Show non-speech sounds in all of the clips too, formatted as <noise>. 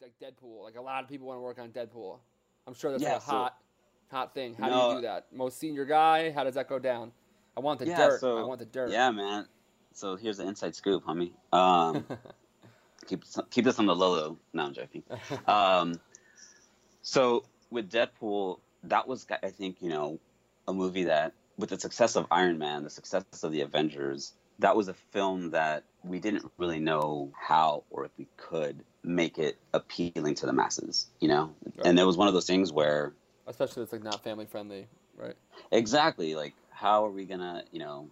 like Deadpool. Like a lot of people want to work on Deadpool. I'm sure that's Yeah, like a so- hot, hot thing. How do you do that? Most senior guy. How does that go down? I want the Yeah, dirt. so- I want the dirt. Yeah, man. So here's the inside scoop, homie. Um, <laughs> keep keep this on the low low. No, I'm joking. <laughs> Um, so with Deadpool, that was I think you know a movie that with the success of Iron Man, the success of the Avengers, that was a film that we didn't really know how or if we could make it appealing to the masses, you know. Right. And it was one of those things where Especially if it's like not family friendly, right? Exactly. Like, how are we gonna, you know,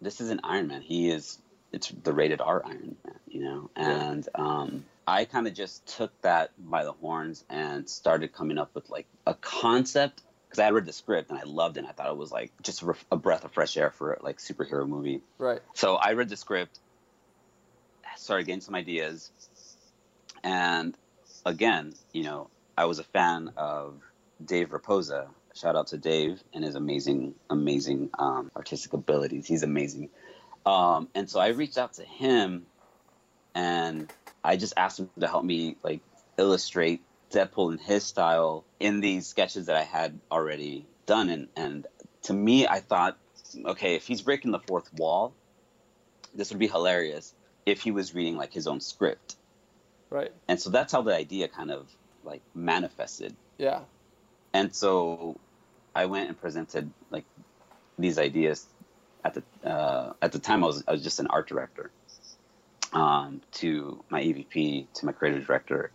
this isn't Iron Man. He is. It's the rated R Iron Man, you know. Yeah. And um, I kind of just took that by the horns and started coming up with like a concept because I had read the script and I loved it. and I thought it was like just a, breath of fresh air for like superhero movie. Right. So I read the script, started getting some ideas, and again, you know, I was a fan of Dave Rapoza. Shout out to Dave and his amazing, amazing um, artistic abilities. He's amazing. Um, and so I reached out to him, and I just asked him to help me like illustrate Deadpool in his style in these sketches that I had already done. And and to me, I thought, okay, if he's breaking the fourth wall, this would be hilarious if he was reading like his own script. Right. And so that's how the idea kind of like manifested. Yeah. And so I went and presented like these ideas at the uh, at the time I was I was just an art director um, to my EVP to my creative director,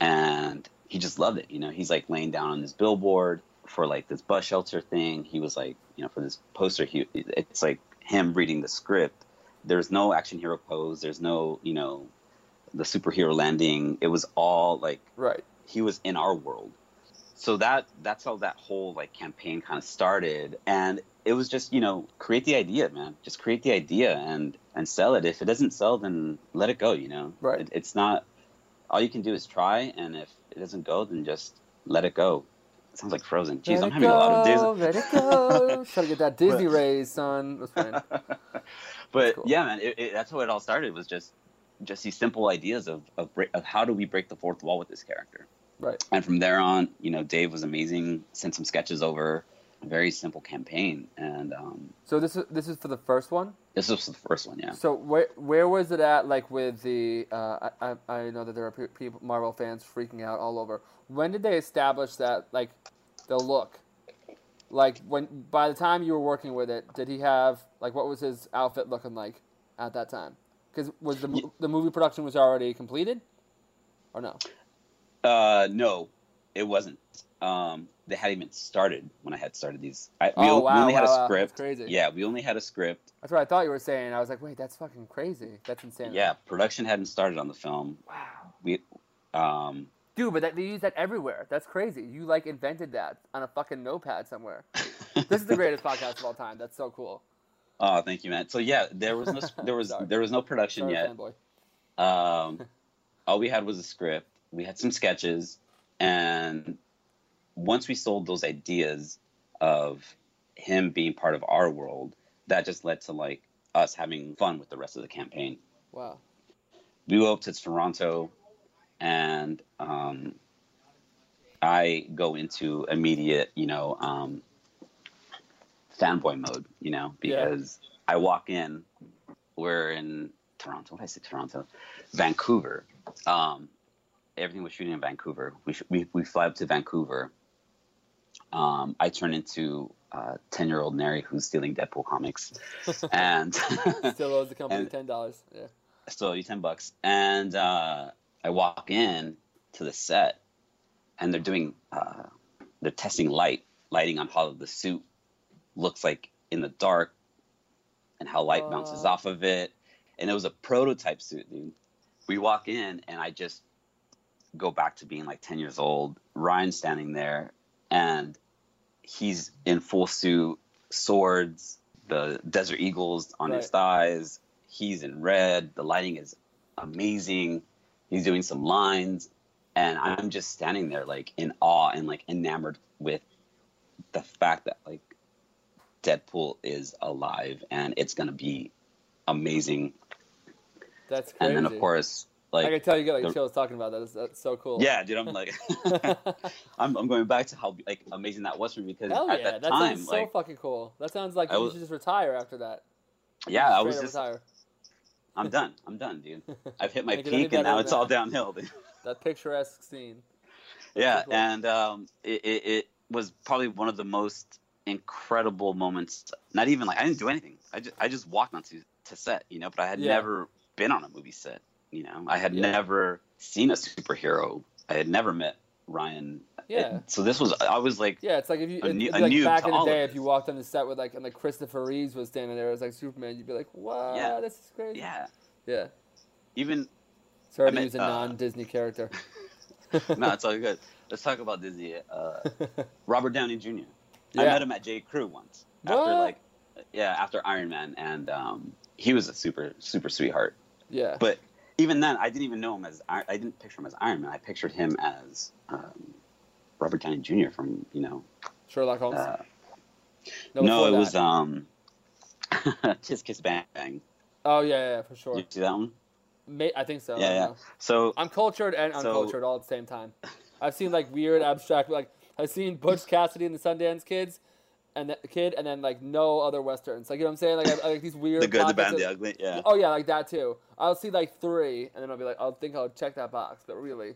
and he just loved it. You know, he's like laying down on this billboard for like this bus shelter thing. He was like, you know, for this poster, he it's like him reading the script. There's no action hero pose. There's no you know the superhero landing. It was all like Right. he was in our world so that that's how that whole like campaign kind of started and it was just you know create the idea man just create the idea and and sell it if it doesn't sell then let it go you know Right. it, it's not all you can do is try and if it doesn't go then just let it go it sounds like frozen jeez Let i'm it having a lot of go, days Let it go. <laughs> Try to get that Disney raise, son. That's fine. <laughs> but cool. yeah man it, it, that's how it all started was just just these simple ideas of of, of how do we break the fourth wall with this character Right. and from there on, you know, Dave was amazing. Sent some sketches over. Very simple campaign, and um, So this is this is for the first one. this was the first one. Yeah. So where where was it at? Like with the uh, I I know that there are people Marvel fans freaking out all over. When did they establish that like the look? Like when by the time you were working with it, did he have like what was his outfit looking like at that time? Because was the mo- the movie production was already completed, or no? Uh, no, it wasn't. Um, they hadn't even started when I had started these. I, we, Oh, we wow, only had a wow. script. That's crazy. Yeah, we only had a script. That's what I thought you were saying. I was like, wait, that's fucking crazy. That's insane. Yeah, production hadn't started on the film. Wow. We, um, Dude, but that, they use that everywhere. That's crazy. You like invented that on a fucking notepad somewhere. <laughs> this is the greatest podcast of all time. That's so cool. oh, thank you, man. So yeah, there was no there was there was no production Sorry, yet. Um, all we had was a script. We had some sketches, and once we sold those ideas of him being part of our world, that just led to like us having fun with the rest of the campaign. Wow. We go up to Toronto, and um, I go into immediate, you know, um, fanboy mode, you know, Yeah. because I walk in, we're in Toronto. What did I say? Toronto, Vancouver. Um, everything was shooting in Vancouver. We, sh- we we fly up to Vancouver. Um, I turn into ten year old Neri who's stealing Deadpool comics, <laughs> and Still owes the <laughs> company And- ten dollars. Yeah. I still owe you ten bucks. And uh, I walk in to the set, and they're doing uh, they're testing light, lighting on how the suit looks like in the dark, and how light bounces off of it. And it was a prototype suit, dude. We walk in, and I just go back to being like ten years old. Ryan standing there, and he's in full suit, swords, the Desert Eagles on his thighs. He's in red. The lighting is amazing. He's doing some lines, and I'm just standing there like in awe and like enamored with the fact that like Deadpool is alive and it's gonna be amazing. That's crazy. And then of course like I can tell you get like the- chills talking about that. That's, that's so cool. yeah, dude. I'm like, <laughs> <laughs> I'm, I'm going back to how like amazing that was for me because Hell at yeah, that that time, sounds so like, fucking cool. That sounds like I you was- should just retire after that. yeah, I was just, retire. I'm done. I'm done, dude. <laughs> I've hit my Make it any peak, and now it's all downhill. Dude. That picturesque scene. Yeah, cool. and um, it, it, it was probably one of the most incredible moments. Not even like I didn't do anything. I just I just walked onto to set, you know. But I had Yeah. never been on a movie set. You know, I had Yeah. never seen a superhero. I had never met Ryan. Yeah. It- so this was I was like, Yeah, it's like if you A new- like back in the day, if you walked on the set with like and like Christopher Reeves was standing there as like Superman, you'd be like, "Wow, Yeah. this is crazy." yeah. Yeah. Even Sorry I to meant, use a uh, non-Disney character. <laughs> no, it's all good. Let's talk about Disney. Uh, <laughs> Robert Downey Jr. I met him at J. Crew once after What? like, yeah, after Iron Man, and um, he was a super super sweetheart. yeah. But even then, I didn't even know him as I I didn't picture him as Iron Man. I pictured him as um, Robert Downey Jr. from you know. Sherlock Holmes. Uh, no, no, it was that. um, <laughs> Kiss Kiss Bang Bang. oh yeah, yeah, for sure. Did you see that one? May, I think so. Yeah, yeah. know. So I'm cultured and So- uncultured all at the same time. I've seen like weird abstract like I've seen Butch Cassidy and the Sundance Kids and the kid and then like no other westerns. Like you know what I'm saying? Like I, I like these weird the good, the bad, of- the ugly. Yeah. Oh yeah, like that too. I'll see like three and then I'll be like I'll think I'll check that box, but really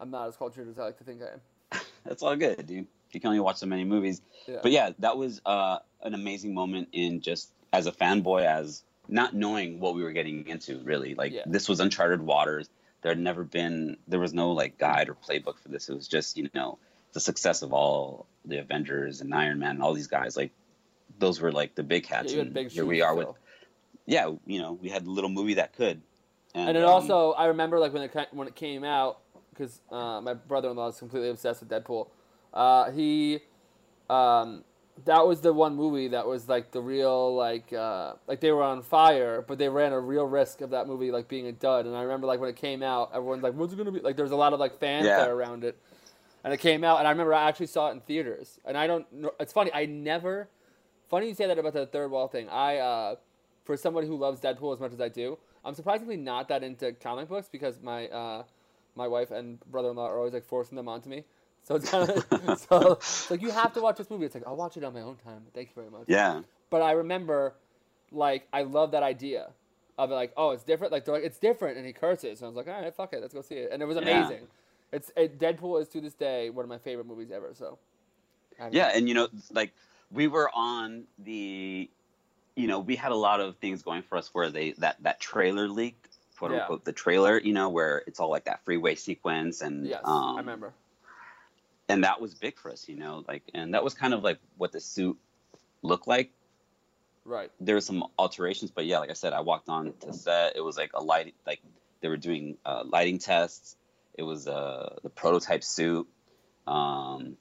I'm not as cultured as I like to think I am. <laughs> That's all good, dude. You can only watch so many movies. Yeah. But yeah, that was uh, an amazing moment in just as a fanboy, as not knowing what we were getting into. Really, like Yeah. this was uncharted waters. There had never been, there was no like guide or playbook for this. It was just you know the success of all the Avengers and Iron Man and all these guys. Like those were like the big Yeah, had and big here we are with yeah, you know, we had a little movie that could. And then um, also, I remember like when it when it came out because uh, my brother-in-law is completely obsessed with Deadpool. Uh, he, um, that was the one movie that was like the real like uh, like they were on fire, but they ran a real risk of that movie like being a dud. And I remember like when it came out, everyone's like, "What's it gonna be?" Like there was a lot of like fanfare Yeah. around it, and it came out. And I remember I actually saw it in theaters. And I don't. know It's funny. I never. Funny you say that about the third wall thing. I, uh, for somebody who loves Deadpool as much as I do, I'm surprisingly not that into comic books because my uh, my wife and brother-in-law are always like forcing them onto me. So it's kind of <laughs> <laughs> so like you have to watch this movie. It's like I'll watch it on my own time. Thank you very much. yeah, But I remember, like, I love that idea of like, oh, it's different. Like they're like, it's different, and he curses, and I was like, all right, fuck it, let's go see it, and it was Yeah. It's it, Deadpool is to this day one of my favorite movies ever. So yeah, know. and you know, like we were on the, you know, we had a lot of things going for us where they that that trailer leaked, quote Yeah. unquote, the trailer, you know, where it's all like that freeway sequence and yes, um, I remember. and that was big for us, you know, like, and that was kind of like what the suit looked like. Right. There were some alterations, but yeah, like I said, I walked on to set. It was like a light, like they were doing uh, lighting tests. It was uh, the prototype suit. Um,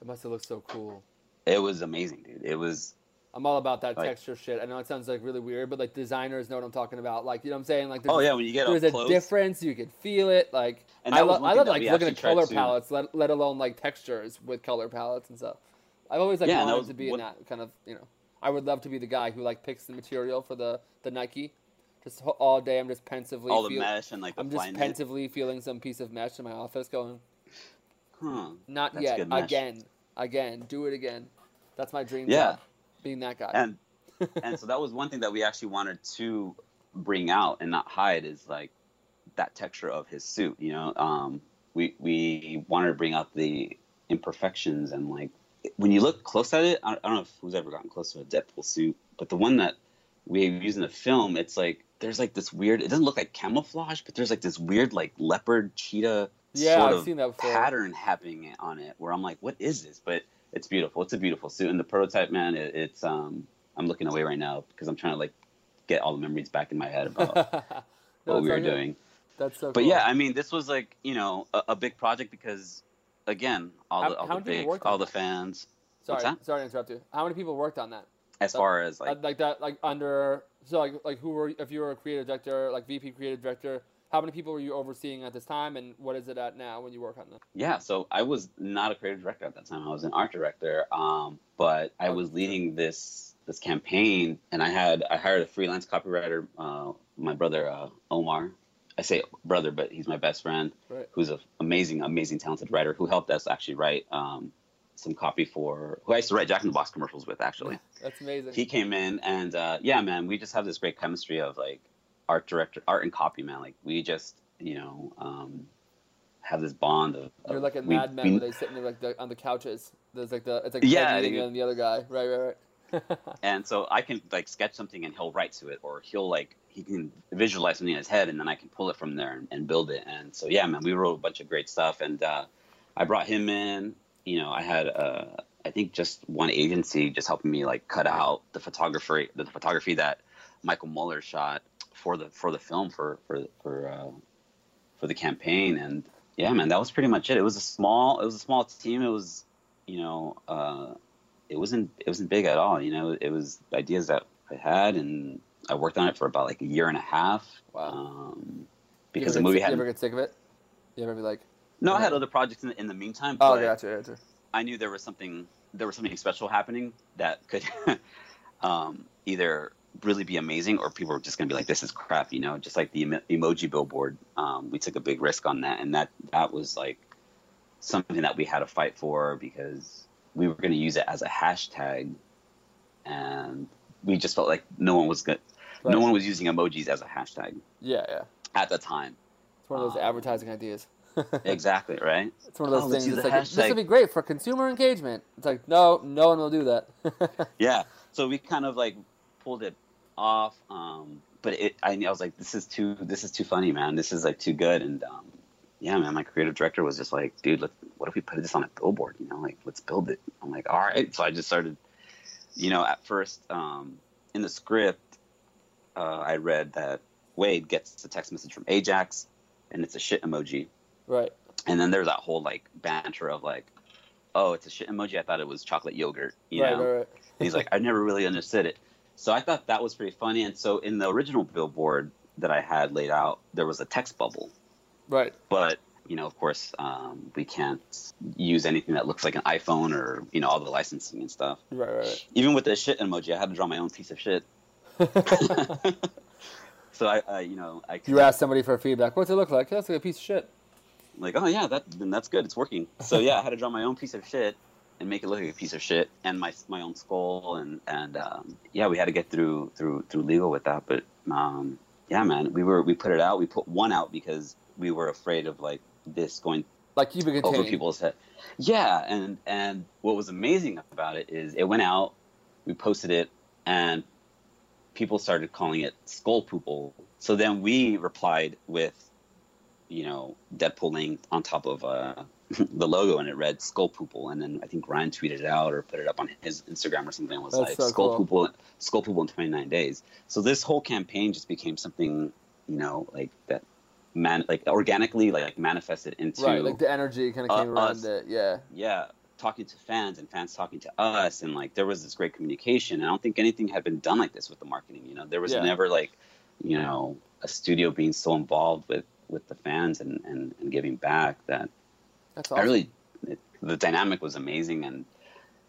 It must have looked so cool. it was amazing, dude. It was I'm all about that Like- texture shit. I know it sounds like really weird, but like designers know what I'm talking about. Like you know what I'm saying? Like there's oh a- yeah, when you get there's a close, difference. You can feel it. Like And I, lo- I love like looking at color palettes, let, let alone like textures with color palettes and stuff. I've always like Yeah, wanted was to be what- in that kind of you know. I would love to be the guy who like picks the material for the the Nike. Just all day, I'm just pensively. all the feel- mesh and like the I'm just pensively feeling some piece of mesh in my office, going, Huh. "Not That's yet, good mesh. again, again, do it again." That's my dream Yeah. job, being that guy. And <laughs> and so that was one thing that we actually wanted to bring out and not hide is like that texture of his suit. You know, um, we we wanted to bring out the imperfections and like when you look close at it. I I don't know if who's ever gotten close to a Deadpool suit, but the one that we use in the film, it's like there's like this weird. It doesn't look like camouflage, but there's like this weird like leopard cheetah yeah, sort I've of seen that before. pattern happening on it where I'm like, what is this? But it's beautiful. It's a beautiful suit. And the prototype, man, it, it's um, I'm looking away right now because I'm trying to like get all the memories back in my head about <laughs> No, what we were good. doing. That's so. But cool. yeah, I mean, this was like you know a, a big project because again, all How- the all the big, all the fans. sorry, sorry to interrupt you. How many people worked on that? As That- far as Like, like, that, like under. So like, like who were if you were a creative director, like VP creative director? How many people were you overseeing at this time, and what is it at now when you work on them? yeah, so I was not a creative director at that time. I was an art director, um, but I was leading this this campaign, and I had I hired a freelance copywriter, uh, my brother uh, Omar, I say brother, but he's my best friend, Right. who's an amazing, amazing, talented writer who helped us actually write um, some copy for who I used to write Jack in the Box commercials with actually. <laughs> That's amazing. He came in and uh, yeah, man, we just have this great chemistry of like art director, art and copy, man. Like we just you know um, have this bond of. You're of- like a madman Mad Men we- where they sitting there like the, on the couches. There's like the it's like Yeah, and the other guy. Right, right, right. <laughs> and so I can like sketch something and he'll write to it, or he'll like he can visualize something in his head, and then I can pull it from there and, and build it. And so yeah, man, we wrote a bunch of great stuff, and uh, I brought him in. You know, I had uh, I think just one agency just helping me like cut out the photography, the photography that Michael Muller shot for the for the film for for for uh, for the campaign, and yeah, man, that was pretty much it. It was a small it was a small team. It was you know. Uh, it wasn't it wasn't big at all. You know, it was ideas that I had, and I worked on it for about like a year and a half. Wow. Um, because the movie had You ever get sick of it? You ever be like, no, I had other projects in the, in the meantime. oh, but gotcha, gotcha. I knew there was something there was something special happening that could <laughs> um, either really be amazing or people were just gonna be like, "This is crap," you know. Just like the emo- emoji billboard, um, we took a big risk on that, and that that was like something that we had to fight for because we were gonna use it as a hashtag, and we just felt like no one was good. Right. No one was using emojis as a hashtag Yeah, yeah. at the time. It's one of those Um, advertising ideas. Exactly right. <laughs> It's one of those Oh, things. use It's like this would be great for consumer engagement. It's like no, no one will do that. <laughs> yeah so we kind of like pulled it off um but it I, I was like this is too this is too funny man this is like too good and um yeah man my creative director was just like dude let what if we put this on a billboard you know like let's build it i'm like all right so i just started you know at first um in the script uh i read that wade gets a text message from ajax and it's a shit emoji right. and then there's that whole like banter of like oh it's a shit emoji i thought it was chocolate yogurt you right, know right, right. He's like, I never really understood it. So I thought that was pretty funny. And so in the original billboard that I had laid out, there was a text bubble. Right. But, you know, of course, um, we can't use anything that looks like an iPhone or, you know, all the licensing and stuff. Right, right, Even with the shit emoji, I had to draw my own piece of shit. <laughs> <laughs> So I, I you know, I you ask somebody for feedback. What's it look like? That's like a piece of shit. Like, oh yeah, that then that's good. It's working. So yeah, I had to draw my own piece of shit and make it look like a piece of shit, and my my own skull, and and um, yeah, we had to get through through through legal with that. But um, yeah, man, we were we put it out. We put one out because we were afraid of like this going Like keep it over people's head. Yeah, and and what was amazing about it is it went out, we posted it, and people started calling it skull poople. So then we replied with, you know, Deadpool link on top of uh, <laughs> the logo, and it read skull poople. And then I think Ryan tweeted it out or put it up on his Instagram or something. Was That's like so skull cool. poople, skull poople in 29 days. So this whole campaign just became something, you know, like that. Man, like organically, like manifested into Right, like the energy kind of Uh, came around us. it. Yeah. yeah, talking to fans and fans talking to us, and like there was this great communication. And I don't think anything had been done like this with the marketing. You know, there was Yeah. never like, you know, a studio being so involved with with the fans and and, and giving back that That's awesome. I really it, the dynamic was amazing, and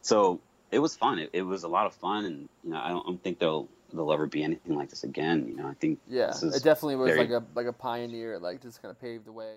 so it was fun. It, it was a lot of fun, and you know, I don't, I don't think they'll there'll ever be anything like this again. You know, I think Yeah, it definitely was very- like a like a pioneer. Like just kind of paved the way.